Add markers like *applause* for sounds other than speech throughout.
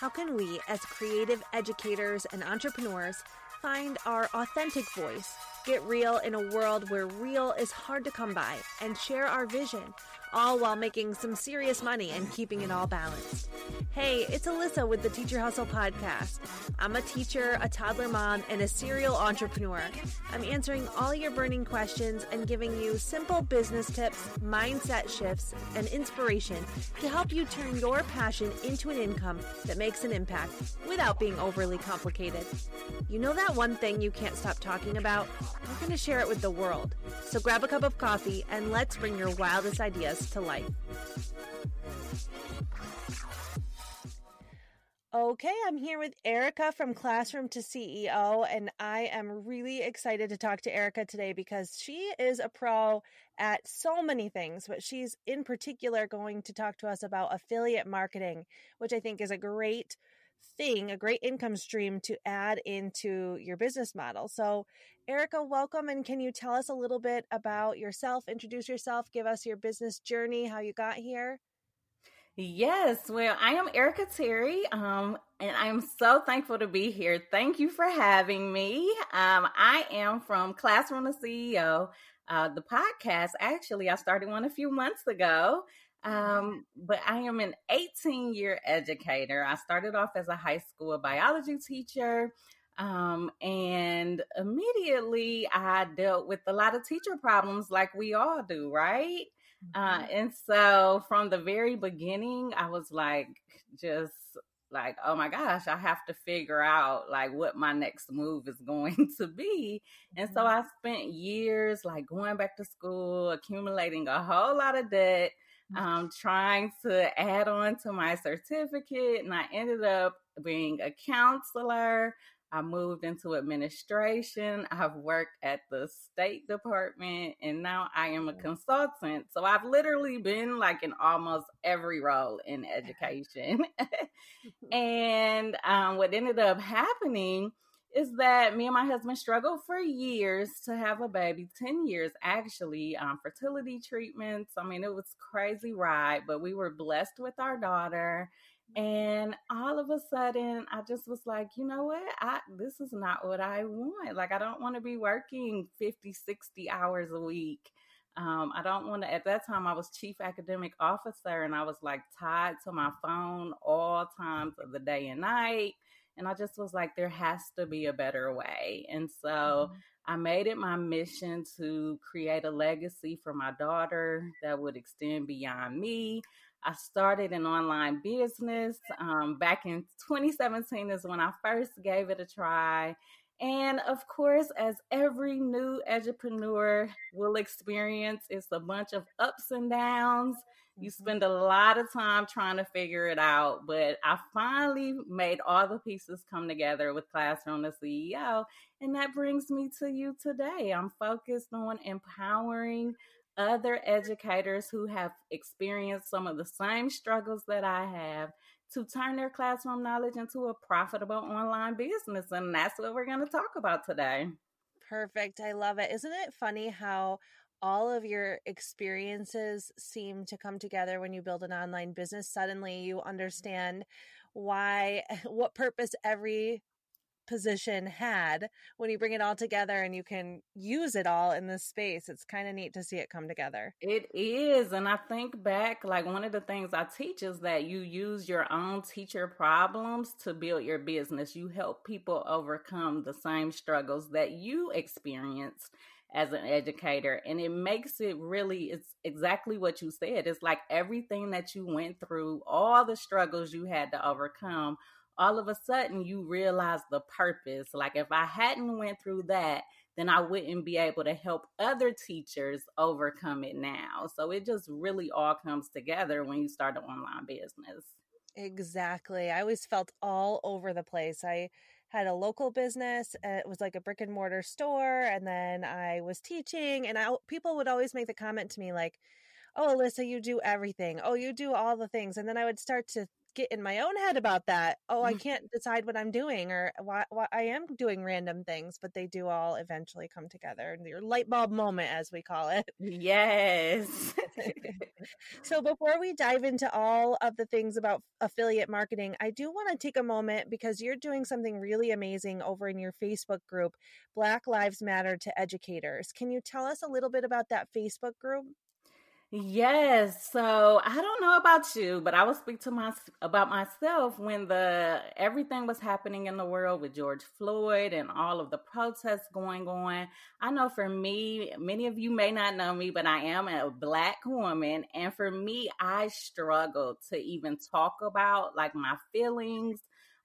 how can we, as creative educators and entrepreneurs, find our authentic voice, get real in a world where real is hard to come by, and share our vision, all while making some serious money and keeping it all balanced. Hey, it's Alyssa with the Teacher Hustle podcast. I'm a teacher, a toddler mom, and a serial entrepreneur. I'm answering all your burning questions and giving you simple business tips, mindset shifts, and inspiration to help you turn your passion into an income that makes an impact without being overly complicated. You know that one thing you can't stop talking about? We're going to share it with the world. So grab a cup of coffee and let's bring your wildest ideas to life. Okay, I'm here with Erica from Classroom to CEO, and I am really excited to talk to Erica today because she is a pro at so many things, but she's in particular going to talk to us about affiliate marketing, which I think is a great thing, a great income stream to add into your business model. So, Erica, welcome, and can you tell us a little bit about yourself? Introduce yourself, give us your business journey, how you got here. Yes, well, I am Erica Terry, um, and I'm so thankful to be here. Thank you for having me. Um, I am from Classroom to CEO, uh, the podcast. Actually, I started one a few months ago, um, but I am an 18 year educator. I started off as a high school biology teacher. Um, and immediately I dealt with a lot of teacher problems like we all do, right? Uh, mm-hmm. and so from the very beginning, I was like, just like, oh my gosh, I have to figure out like what my next move is *laughs* going to be. And so mm-hmm. I spent years like going back to school, accumulating a whole lot of debt, mm-hmm. Um, trying to add on to my certificate. And I ended up being a counselor. I moved into administration. I've worked at the State Department and now I am a consultant. So I've literally been like in almost every role in *laughs* education. *laughs* *laughs* and um, what ended up happening is that me and my husband struggled for years to have a baby 10 years actually um, fertility treatments i mean it was crazy ride but we were blessed with our daughter and all of a sudden, I just was like, you know what? I this is not what I want. Like I don't want to be working 50, 60 hours a week. Um, I don't want to at that time I was chief academic officer and I was like tied to my phone all times of the day and night. And I just was like, there has to be a better way. And so mm-hmm. I made it my mission to create a legacy for my daughter that would extend beyond me. I started an online business um, back in 2017 is when I first gave it a try. And of course, as every new entrepreneur will experience, it's a bunch of ups and downs. You mm-hmm. spend a lot of time trying to figure it out, but I finally made all the pieces come together with Classroom to CEO. And that brings me to you today. I'm focused on empowering other educators who have experienced some of the same struggles that I have to turn their classroom knowledge into a profitable online business. And that's what we're going to talk about today. Perfect. I love it. Isn't it funny how all of your experiences seem to come together when you build an online business? Suddenly you understand why, *laughs* what purpose every position had when you bring it all together and you can use it all in this space it's kind of neat to see it come together. It is and i think back like one of the things i teach is that you use your own teacher problems to build your business. You help people overcome the same struggles that you experienced as an educator and it makes it really it's exactly what you said. It's like everything that you went through all the struggles you had to overcome all of a sudden you realize the purpose. Like if I hadn't went through that, then I wouldn't be able to help other teachers overcome it now. So it just really all comes together when you start an online business. Exactly. I always felt all over the place. I had a local business. Uh, it was like a brick and mortar store, and then I was teaching, and I people would always make the comment to me like, oh alyssa you do everything oh you do all the things and then i would start to get in my own head about that. Oh, I mm. can't decide what I'm doing or why, why I am doing random things, but they do all eventually come together. Your light bulb moment, as we call it. Yes. *laughs* so before we dive into all of the things about affiliate marketing, I do want to take a moment because you're doing something really amazing over in your Facebook group, Black Lives Matter to Educators. Can you tell us a little bit about that Facebook group? Yes. So I don't know about you, but I will speak to my about myself when the everything was happening in the world with George Floyd and all of the protests going on. I know for me, many of you may not know me, but I am a black woman, and for me, I struggle to even talk about like my feelings,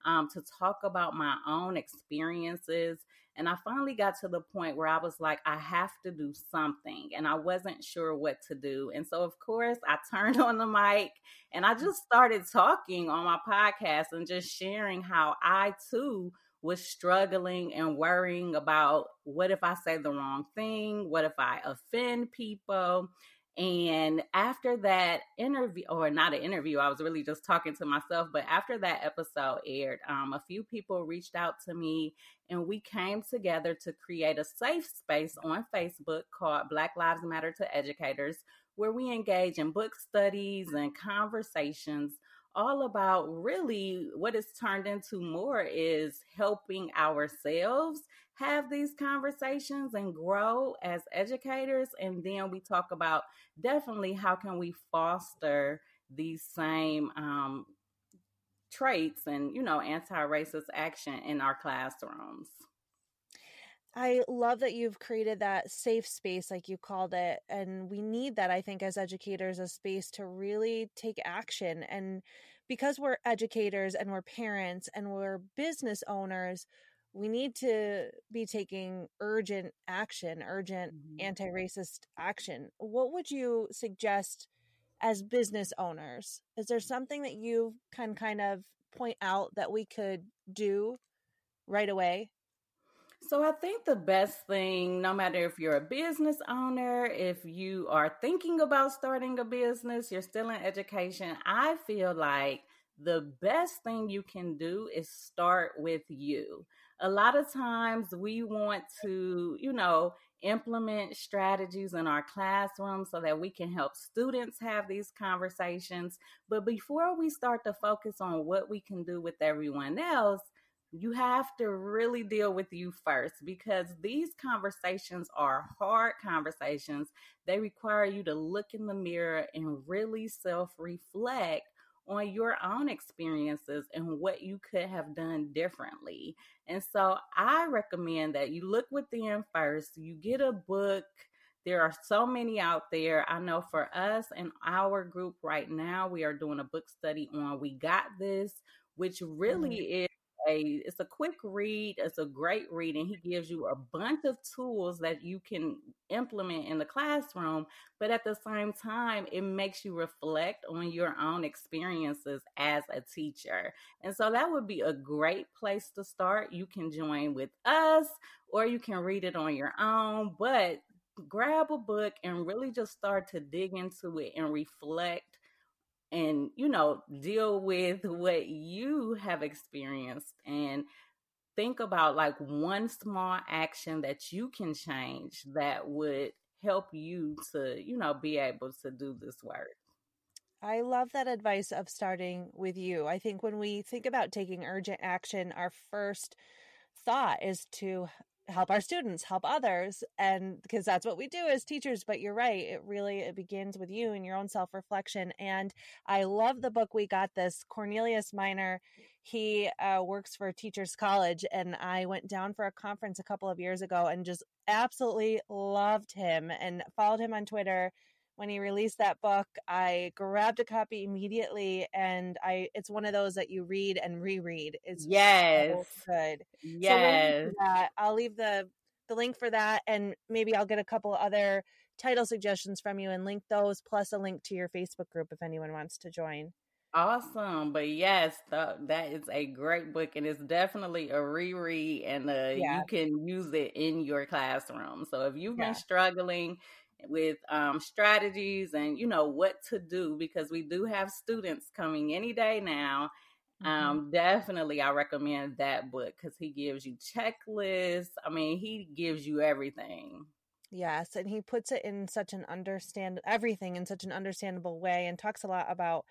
um, to talk about my own experiences and I finally got to the point where I was like, I have to do something. And I wasn't sure what to do. And so, of course, I *laughs* turned on the mic and I just started talking on my podcast and just sharing how I too was struggling and worrying about what if I say the wrong thing? What if I offend people? And after that interview, or not an interview, I was really just talking to myself. But after that episode aired, um, a few people reached out to me and we came together to create a safe space on Facebook called Black Lives Matter to Educators, where we engage in book studies and conversations all about really what it's turned into more is helping ourselves have these conversations and grow as educators and then we talk about definitely how can we foster these same um, traits and you know anti-racist action in our classrooms I love that you've created that safe space, like you called it. And we need that, I think, as educators, a space to really take action. And because we're educators and we're parents and we're business owners, we need to be taking urgent action, urgent mm-hmm. anti racist action. What would you suggest as business owners? Is there something that you can kind of point out that we could do right away? So, I think the best thing, no matter if you're a business owner, if you are thinking about starting a business, you're still in education, I feel like the best thing you can do is start with you a lot of times we want to, you know, implement strategies in our classroom so that we can help students have these conversations. But before we start to focus on what we can do with everyone else, you have to really deal with you first because these conversations are hard conversations. They require you to look in the mirror and really self reflect on your own experiences and what you could have done differently. And so I recommend that you look within first, you get a book. There are so many out there. I know for us and our group right now, we are doing a book study on We Got This, which really mm-hmm. is a it's a quick read it's a great read and he gives you a bunch of tools that you can implement in the classroom but at the same time it makes you reflect on your own experiences as a teacher. And so that would be a great place to start. You can join with us or you can read it on your own but grab a book and really just start to dig into it and reflect and you know deal with what you have experienced and think about like one small action that you can change that would help you to you know be able to do this work I love that advice of starting with you. I think when we think about taking urgent action, our first thought is to help our students help others and because that's what we do as teachers but you're right it really it begins with you and your own self-reflection and i love the book we got this cornelius minor he uh, works for teachers college and i went down for a conference a couple of years ago and just absolutely loved him and followed him on twitter when he released that book, I grabbed a copy immediately, and I it's one of those that you read and reread. It's yes, so good. Yes, so I'll leave the the link for that, and maybe I'll get a couple other title suggestions from you and link those, plus a link to your Facebook group if anyone wants to join. Awesome. But yes, the, that is a great book and it's definitely a reread and uh, yeah. you can use it in your classroom. So if you've yeah. been struggling, with um, strategies and you know what to do because we do have students coming any day now. Mm-hmm. um, definitely i recommend that book because he gives you checklists. I mean he gives you everything. Yes and he puts it in such an understand everything in such an understandable way and talks a lot about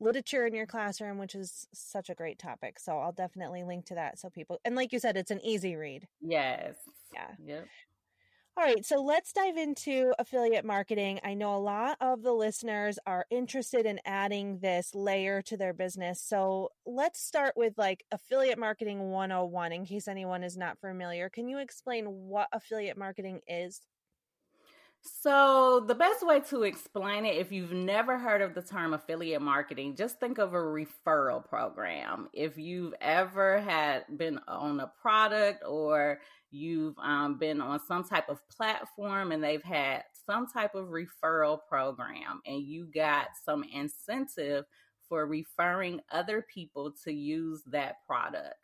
literature in your classroom which is such a great topic so i'll definitely link to that so people and like you said it's an easy read. Yes. Yeah. Yep all right, so let's dive into affiliate marketing. I know a lot of the listeners are interested in adding this layer to their business. So let's start with like affiliate marketing 101 in case anyone is not familiar. Can you explain what affiliate marketing is? So, the best way to explain it, if you've never heard of the term affiliate marketing, just think of a referral program. If you've ever had been on a product or you've um, been on some type of platform and they've had some type of referral program and you got some incentive for referring other people to use that product.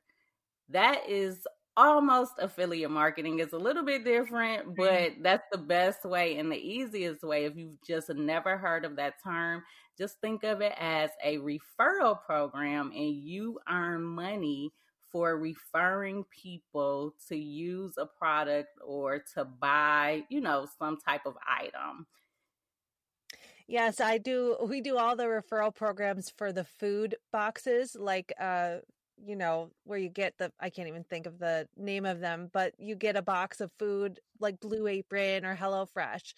That is almost affiliate marketing. is a little bit different, but that's the best way and the easiest way. If you've just never heard of that term, just think of it as a referral program and you earn money for referring people to use a product or to buy, you know, some type of item. Yes, I do. We do all the referral programs for the food boxes, like, uh, you know, where you get the, I can't even think of the name of them, but you get a box of food like Blue Apron or Hello Fresh.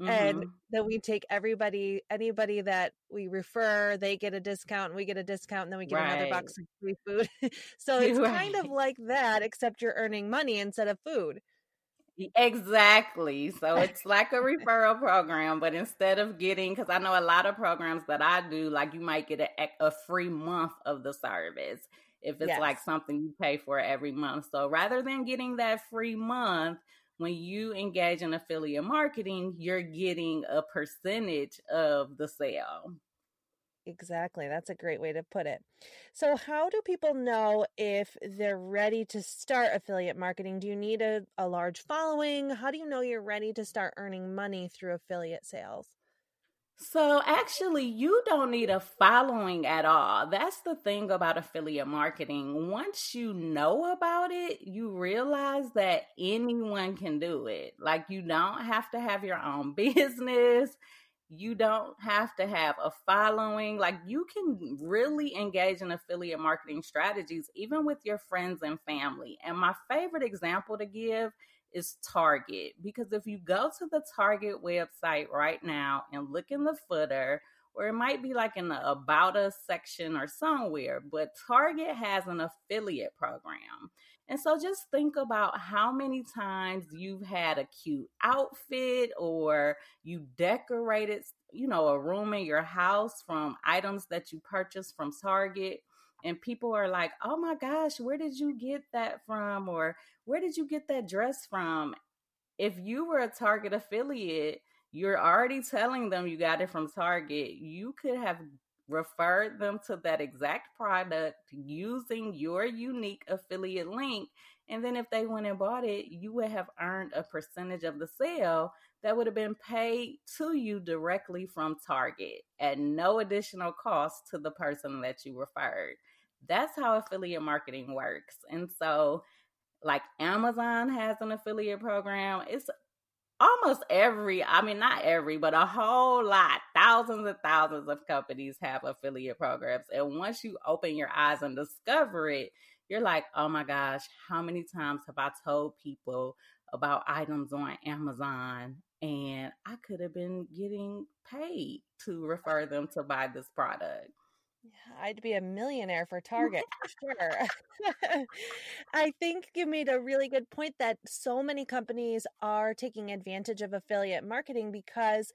Mm-hmm. And then we take everybody, anybody that we refer, they get a discount, and we get a discount, and then we get right. another box of free food. *laughs* so *laughs* it's right. kind of like that, except you're earning money instead of food. Exactly. So it's like a referral program, but instead of getting, because I know a lot of programs that I do, like you might get a, a free month of the service if it's yes. like something you pay for every month. So rather than getting that free month, when you engage in affiliate marketing, you're getting a percentage of the sale. Exactly. That's a great way to put it. So, how do people know if they're ready to start affiliate marketing? Do you need a, a large following? How do you know you're ready to start earning money through affiliate sales? So, actually, you don't need a following at all. That's the thing about affiliate marketing. Once you know about it, you realize that anyone can do it. Like, you don't have to have your own *laughs* business, you don't have to have a following. Like, you can really engage in affiliate marketing strategies, even with your friends and family. And my favorite example to give is Target. Because if you go to the Target website right now and look in the footer, or it might be like in the About Us section or somewhere, but Target has an affiliate program. And so just think about how many times you've had a cute outfit or you decorated, you know, a room in your house from items that you purchased from Target and people are like, "Oh my gosh, where did you get that from?" or "Where did you get that dress from?" If you were a Target affiliate, you're already telling them you got it from Target. You could have referred them to that exact product using your unique affiliate link. And then if they went and bought it, you would have earned a percentage of the sale that would have been paid to you directly from Target at no additional cost to the person that you referred. That's how affiliate marketing works. And so, like Amazon has an affiliate program, it's almost every, I mean, not every, but a whole lot, thousands and thousands of companies have affiliate programs. And once you open your eyes and discover it, you're like, oh my gosh, how many times have I told people about items on Amazon and I could have been getting paid to refer them to buy this product? I'd be a millionaire for Target for sure. *laughs* *laughs* I think you made a really good point that so many companies are taking advantage of affiliate marketing because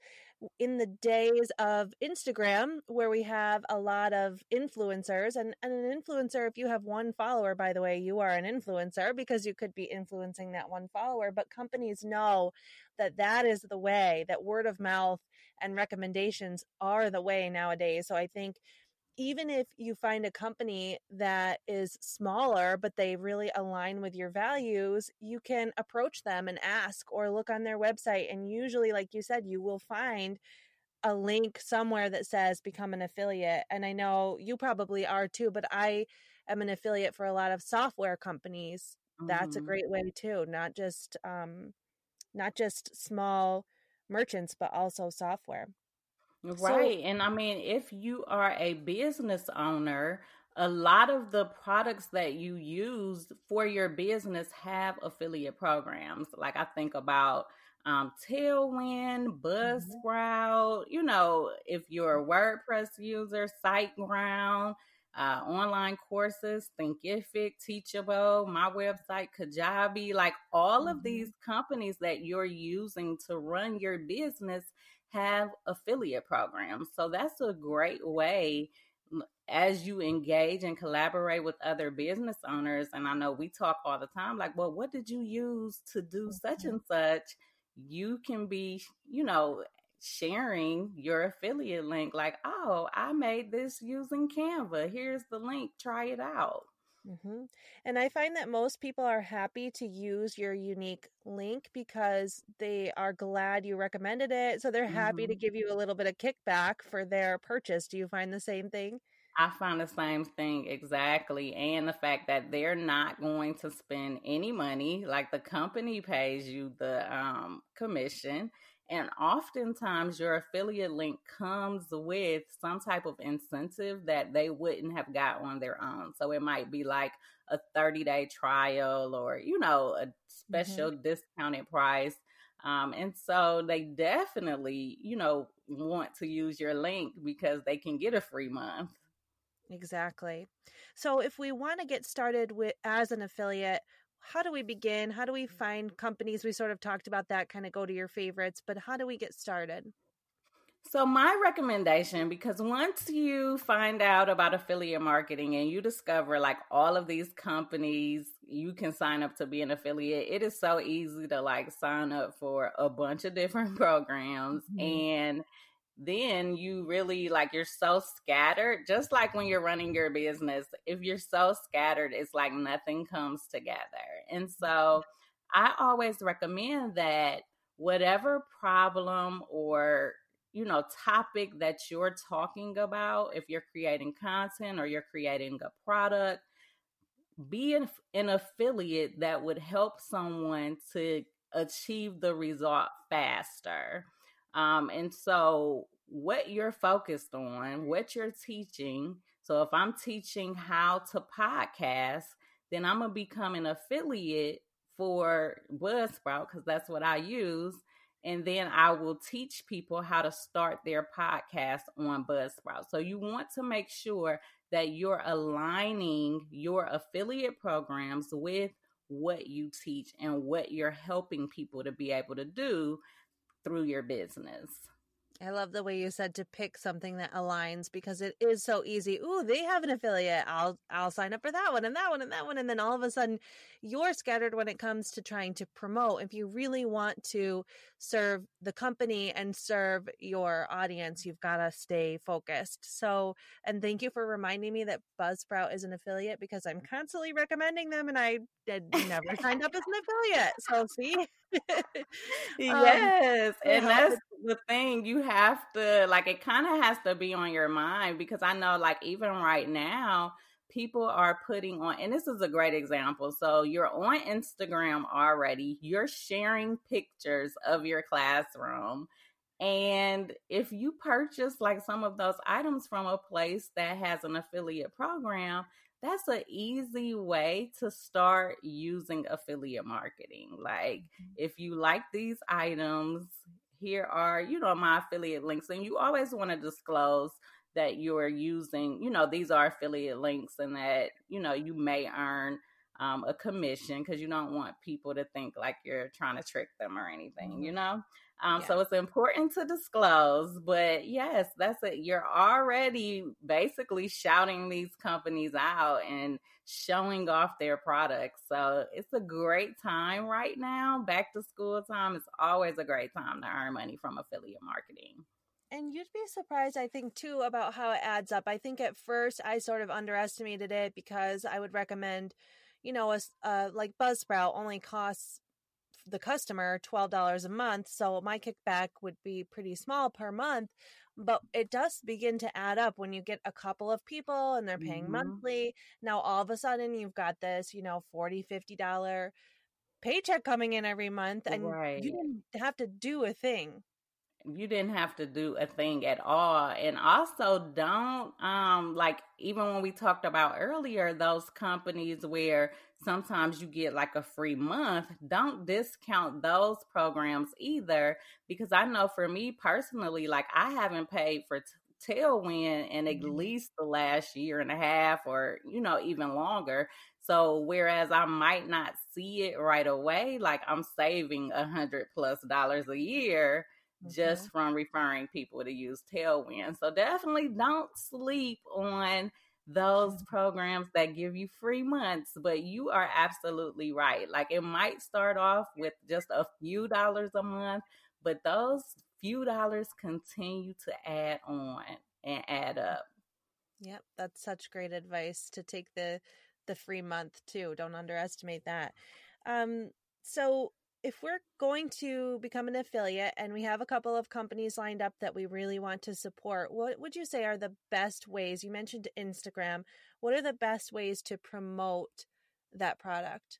in the days of Instagram, where we have a lot of influencers, and, and an influencer, if you have one follower, by the way, you are an influencer because you could be influencing that one follower. But companies know that that is the way, that word of mouth and recommendations are the way nowadays. So I think even if you find a company that is smaller but they really align with your values you can approach them and ask or look on their website and usually like you said you will find a link somewhere that says become an affiliate and i know you probably are too but i am an affiliate for a lot of software companies mm-hmm. that's a mm-hmm. great way too not just um not just small merchants but also software Right. So, and I mean, if you are a business owner, a lot of the products that you use for your business have affiliate programs. Like I think about um, Tailwind, mm-hmm. Buzzsprout, mm-hmm. you know, if you're a WordPress user, SiteGround, uh, online courses, Thinkific, Teachable, my website, Kajabi, like all mm-hmm. of these companies that you're using to run your business have affiliate programs. So that's a great way as you engage and collaborate with other business owners. And I know we talk all the time like, well, what did you use to do such mm-hmm. and such? You can be, you know, sharing your affiliate link like, oh, I made this using Canva. Here's the link, try it out. Mm-hmm. And I find that most people are happy to use your unique link because they are glad you recommended it. So they're happy mm-hmm. to give you a little bit of kickback for their purchase. Do you find the same thing? I find the same thing exactly. And the fact that they're not going to spend any money, like the company pays you the um, commission and oftentimes, your affiliate link comes with some type of incentive that they wouldn't have got on their own. So it might be like a 30 day trial or, you know, a special mm-hmm. discounted price. Um, and so they definitely, you know, want to use your link because they can get a free month. Exactly. So if we want to get started with as an affiliate, how do we begin? How do we find companies? We sort of talked about that, kind of go to your favorites, but how do we get started? So, my recommendation because once you find out about affiliate marketing and you discover like all of these companies you can sign up to be an affiliate, it is so easy to like sign up for a bunch of different *laughs* programs. Mm-hmm. And then you really like you're so scattered just like when you're running your business if you're so scattered it's like nothing comes together. And so i always recommend that whatever problem or you know topic that you're talking about if you're creating content or you're creating a product be an, an affiliate that would help someone to achieve the result faster um, and so, what you're focused on, what you're teaching. So, if I'm teaching how to podcast, then I'm going to become an affiliate for Buzzsprout because that's what I use. And then I will teach people how to start their podcast on Buzzsprout. So, you want to make sure that you're aligning your affiliate programs with what you teach and what you're helping people to be able to do through your business. I love the way you said to pick something that aligns because it is so easy. Ooh, they have an affiliate. I'll I'll sign up for that one and that one and that one and then all of a sudden you're scattered when it comes to trying to promote. If you really want to serve the company and serve your audience, you've got to stay focused. So, and thank you for reminding me that Buzzsprout is an affiliate because I'm constantly recommending them and I did never signed up as an affiliate. So, see? *laughs* um, yes. and that's the thing. You have to, like, it kind of has to be on your mind because I know, like, even right now, people are putting on, and this is a great example. So you're on Instagram already, you're sharing pictures of your classroom. And if you purchase like some of those items from a place that has an affiliate program, that's an easy way to start using affiliate marketing. Like, mm-hmm. if you like these items, here are, you know, my affiliate links. And you always want to disclose that you're using, you know, these are affiliate links and that, you know, you may earn um, a commission because you don't want people to think like you're trying to trick them or anything, you mm-hmm. know? Um, yeah. So it's important to disclose. But yes, that's it. You're already basically shouting these companies out and showing off their products. So it's a great time right now. Back to school time is always a great time to earn money from affiliate marketing. And you'd be surprised, I think, too, about how it adds up. I think at first I sort of underestimated it because I would recommend, you know, a, uh, like Buzzsprout only costs the customer $12 a month. So my kickback would be pretty small per month. But it does begin to add up when you get a couple of people and they're paying mm-hmm. monthly. Now, all of a sudden, you've got this, you know, $40, $50 paycheck coming in every month and right. you didn't have to do a thing you didn't have to do a thing at all. And also don't um like even when we talked about earlier those companies where sometimes you get like a free month don't discount those programs either. Because i know for me personally like i haven't paid for t- tailwind in at mm-hmm. least the last year and a half or you know even longer. So whereas i might not see it right away like i'm saving a hundred plus dollars a year just mm-hmm. from referring people to use Tailwind. So definitely don't sleep on those *laughs* programs that give you free months, but you are absolutely right. Like it might start off with just a few dollars a month, but those few dollars continue to add on and add up. Yep, that's such great advice to take the the free month too. Don't underestimate that. Um so if we're going to become an affiliate and we have a couple of companies lined up that we really want to support, what would you say are the best ways? You mentioned Instagram. What are the best ways to promote that product?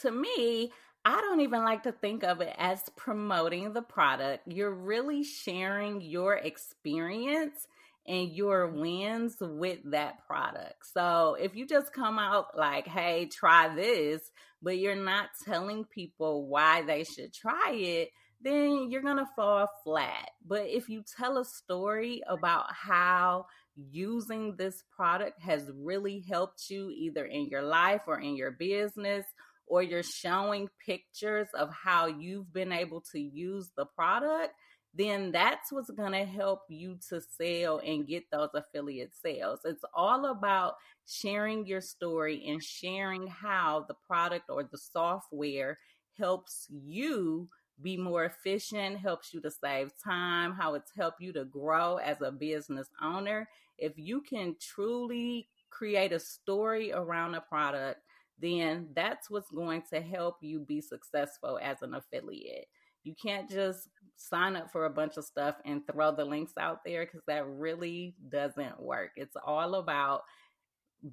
To me, I don't even like to think of it as promoting the product. You're really sharing your experience and your wins with that product. So if you just come out like, hey, try this, but you're not telling people why they should try it, then you're going to fall flat. But if you tell a story about how using this product has really helped you either in your life or in your business, or you're showing pictures of how you've been able to use the product, then that's what's going to help you to sell and get those affiliate sales. It's all about sharing your story and sharing how the product or the software helps you be more efficient, helps you to save time, how it's helped you to grow as a business owner. If you can truly create a story around a product, then that's what's going to help you be successful as an affiliate. You can't just sign up for a bunch of stuff and throw the links out there because that really doesn't work. It's all about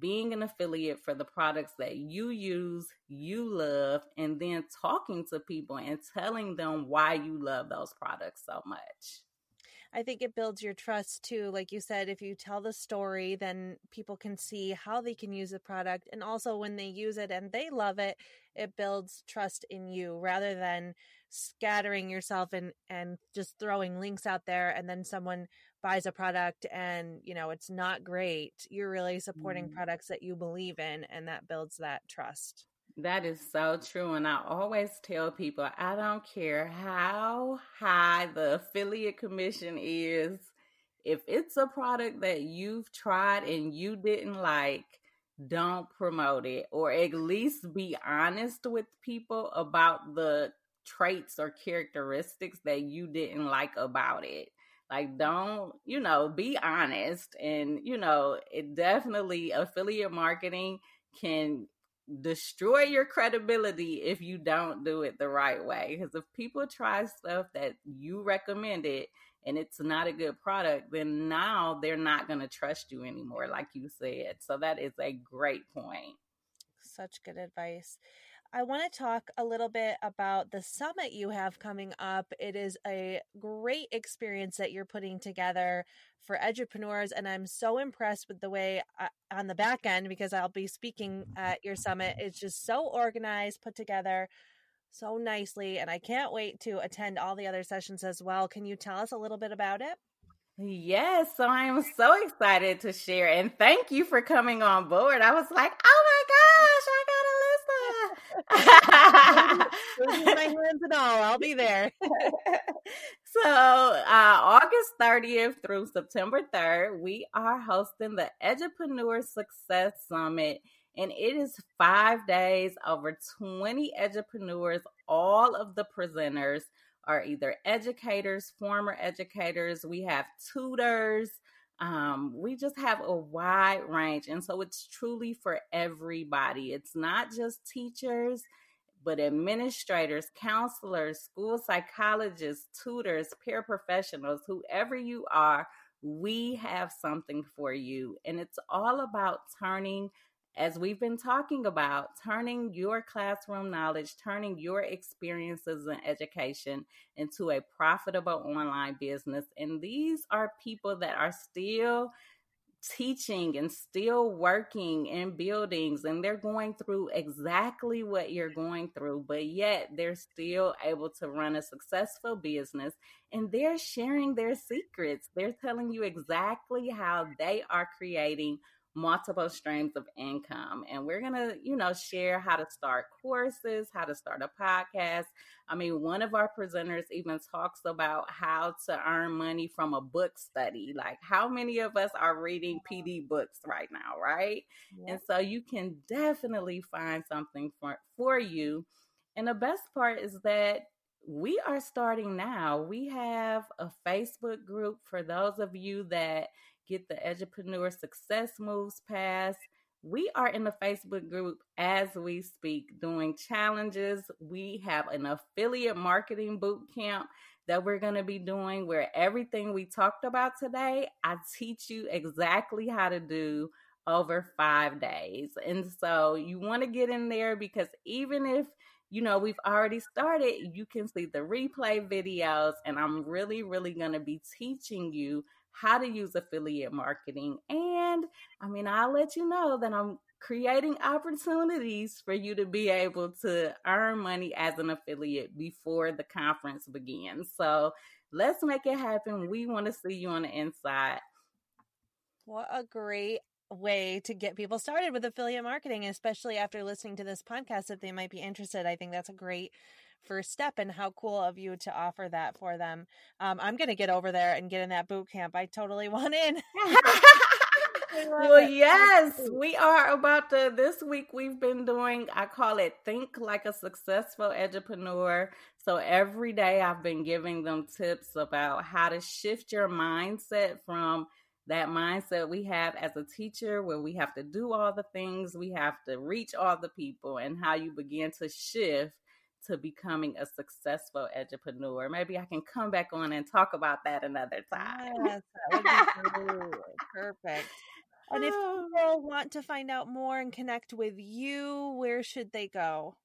being an affiliate for the products that you use, you love, and then talking to people and telling them why you love those products so much. I think it builds your trust too. Like you said, if you tell the story, then people can see how they can use the product. And also, when they use it and they love it, it builds trust in you rather than scattering yourself and and just throwing links out there and then someone buys a product and you know it's not great you're really supporting mm. products that you believe in and that builds that trust that is so true and i always tell people i don't care how high the affiliate commission is if it's a product that you've tried and you didn't like don't promote it or at least be honest with people about the traits or characteristics that you didn't like about it. Like, don't, you know, be honest. And, you know, it definitely, affiliate marketing can destroy your credibility if you don't do it the right way. Because if people try stuff that you recommended and it's not a good product, then now they're not going to trust you anymore, like you said. So that is a great point. Such good advice. I want to talk a little bit about the summit you have coming up. It is a great experience that you're putting together for entrepreneurs, and I'm so impressed with the way I, uh, on the back end because I'll be speaking at your summit. It's just so organized, put together so nicely, and I can't wait to attend all the other sessions as well. Can you tell us a little bit about it? Yes, so I am so excited to share, and thank you for coming on board. I was like, oh my gosh, I got *laughs* my hands and all. I'll be there. *laughs* so, uh, August 30th through September 3rd, we are hosting the Edupreneur Success Summit. And it is five days, over 20 edupreneurs, all of the presenters are either educators, former educators, we have tutors. Um, we just have a wide range. And so it's truly for everybody. It's not just teachers, but administrators, counselors, school psychologists, tutors, peer professionals, whoever you are, we have something for you. And it's all about turning as we've been talking about, turning your classroom knowledge, turning your experiences in education into a profitable online business. And these are people that are still teaching and still working in buildings and they're going through exactly what you're going through, but yet they're still able to run a successful business and they're sharing their secrets. They're telling you exactly how they are creating multiple streams of income. And we're going to, you know, share how to start courses, how to start a podcast. I mean, one of our presenters even talks about how to earn money from a book study. Like, how many of us are reading PD books right now, right? And so you can definitely find something for, for you. And the best part is that we are starting now. We have a Facebook group for those of you that get the Edupreneur Success Moves Pass. We are in the Facebook group as we speak doing challenges. We have an affiliate marketing boot camp that we're going to be doing where everything we talked about today, I teach you exactly how to do over five days. And so you want to get in there because even if you know, we've already started. You can see the replay videos, and I'm really, really going to be teaching you how to use affiliate marketing. And I mean, I'll let you know that I'm creating opportunities for you to be able to earn money as an affiliate before the conference begins. So let's make it happen. We want to see you on the inside. What a great way to get people started with affiliate marketing, especially after listening to this podcast. If they might be interested, I think that's a great first step and how cool of you to offer that for them. Um, I'm going to get over there and get in that boot camp. I totally *laughs* want in. *laughs* well, it. yes, we are about to. This week we've been doing, I call it Think Like a Successful Edupreneur. So every day I've been giving them tips about how to shift your mindset from that mindset we have as a teacher where we have to do all the things, we have to reach all the people, and how you begin to shift to becoming a successful edupreneur. Maybe I can come back on and talk about that another time. Yes, that Perfect. And if *sighs* people want to find out more and connect with you, where should they go?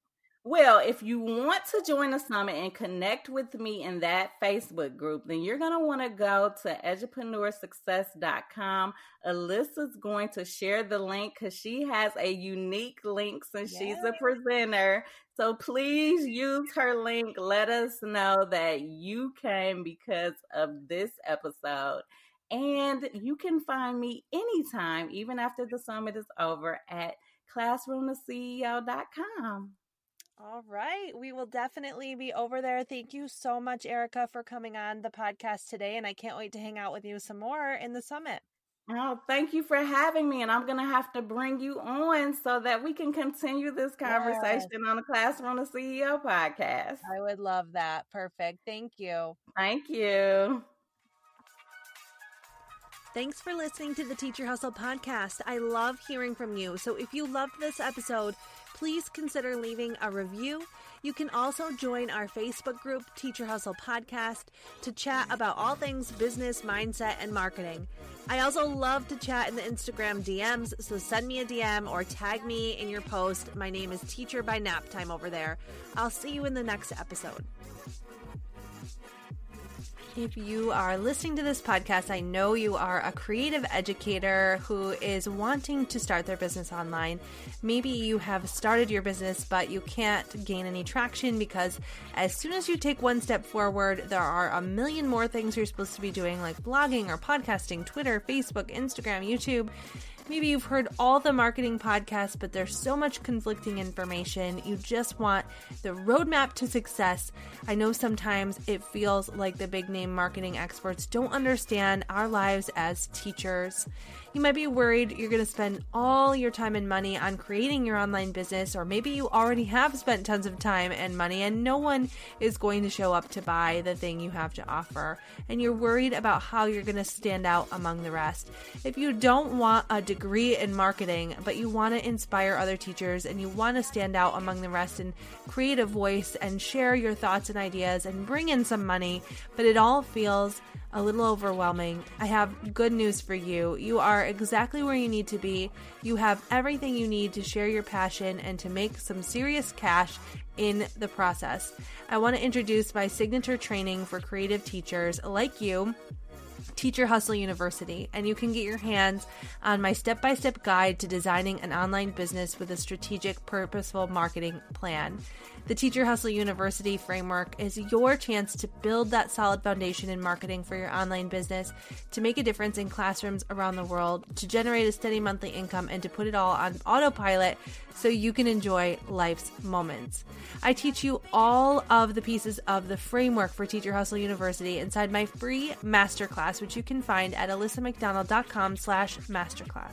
Well, if you want to join the summit and connect with me in that Facebook group, then you're going to want to go to edupreneursuccess.com. Alyssa's going to share the link because she has a unique link since Yay. she's a presenter. So please use her link. Let us know that you came because of this episode. And you can find me anytime, even after the summit is over, at classroomtoceo.com. All right. We will definitely be over there. Thank you so much, Erica, for coming on the podcast today. And I can't wait to hang out with you some more in the summit. Oh, thank you for having me. And I'm going to have to bring you on so that we can continue this conversation yes. on the Classroom to CEO podcast. I would love that. Perfect. Thank you. Thank you. Thanks for listening to the Teacher Hustle podcast. I love hearing from you. So if you loved this episode, please consider leaving a review. You can also join our Facebook group, Teacher Hustle Podcast, to chat about all things business, mindset, and marketing. I also love to chat in the Instagram DMs, so send me a DM or tag me in your post. My name is Teacher by Nap Time over there. I'll see you in the next episode. If you are listening to this podcast, I know you are a creative educator who is wanting to start their business online. Maybe you have started your business, but you can't gain any traction because as soon as you take one step forward, there are a million more things you're supposed to be doing, like blogging or podcasting, Twitter, Facebook, Instagram, YouTube Maybe you've heard all the marketing podcasts, but there's so much conflicting information. You just want the roadmap to success. I know sometimes it feels like the big name marketing experts don't understand our lives as teachers. You might be worried you're going to spend all your time and money on creating your online business, or maybe you already have spent tons of time and money and no one is going to show up to buy the thing you have to offer. And you're worried about how you're going to stand out among the rest. If you don't want a degree in marketing, but you want to inspire other teachers and you want to stand out among the rest and create a voice and share your thoughts and ideas and bring in some money, but it all feels a little overwhelming, I have good news for you. You are exactly where you need to be. You have everything you need to share your passion and to make some serious cash in the process. I want to introduce my signature training for creative teachers like you. Teacher Hustle University, and you can get your hands on my step by step guide to designing an online business with a strategic, purposeful marketing plan. The Teacher Hustle University framework is your chance to build that solid foundation in marketing for your online business, to make a difference in classrooms around the world, to generate a steady monthly income, and to put it all on autopilot so you can enjoy life's moments. I teach you all of the pieces of the framework for Teacher Hustle University inside my free masterclass, which you can find at alyssamcdonald.com slash masterclass.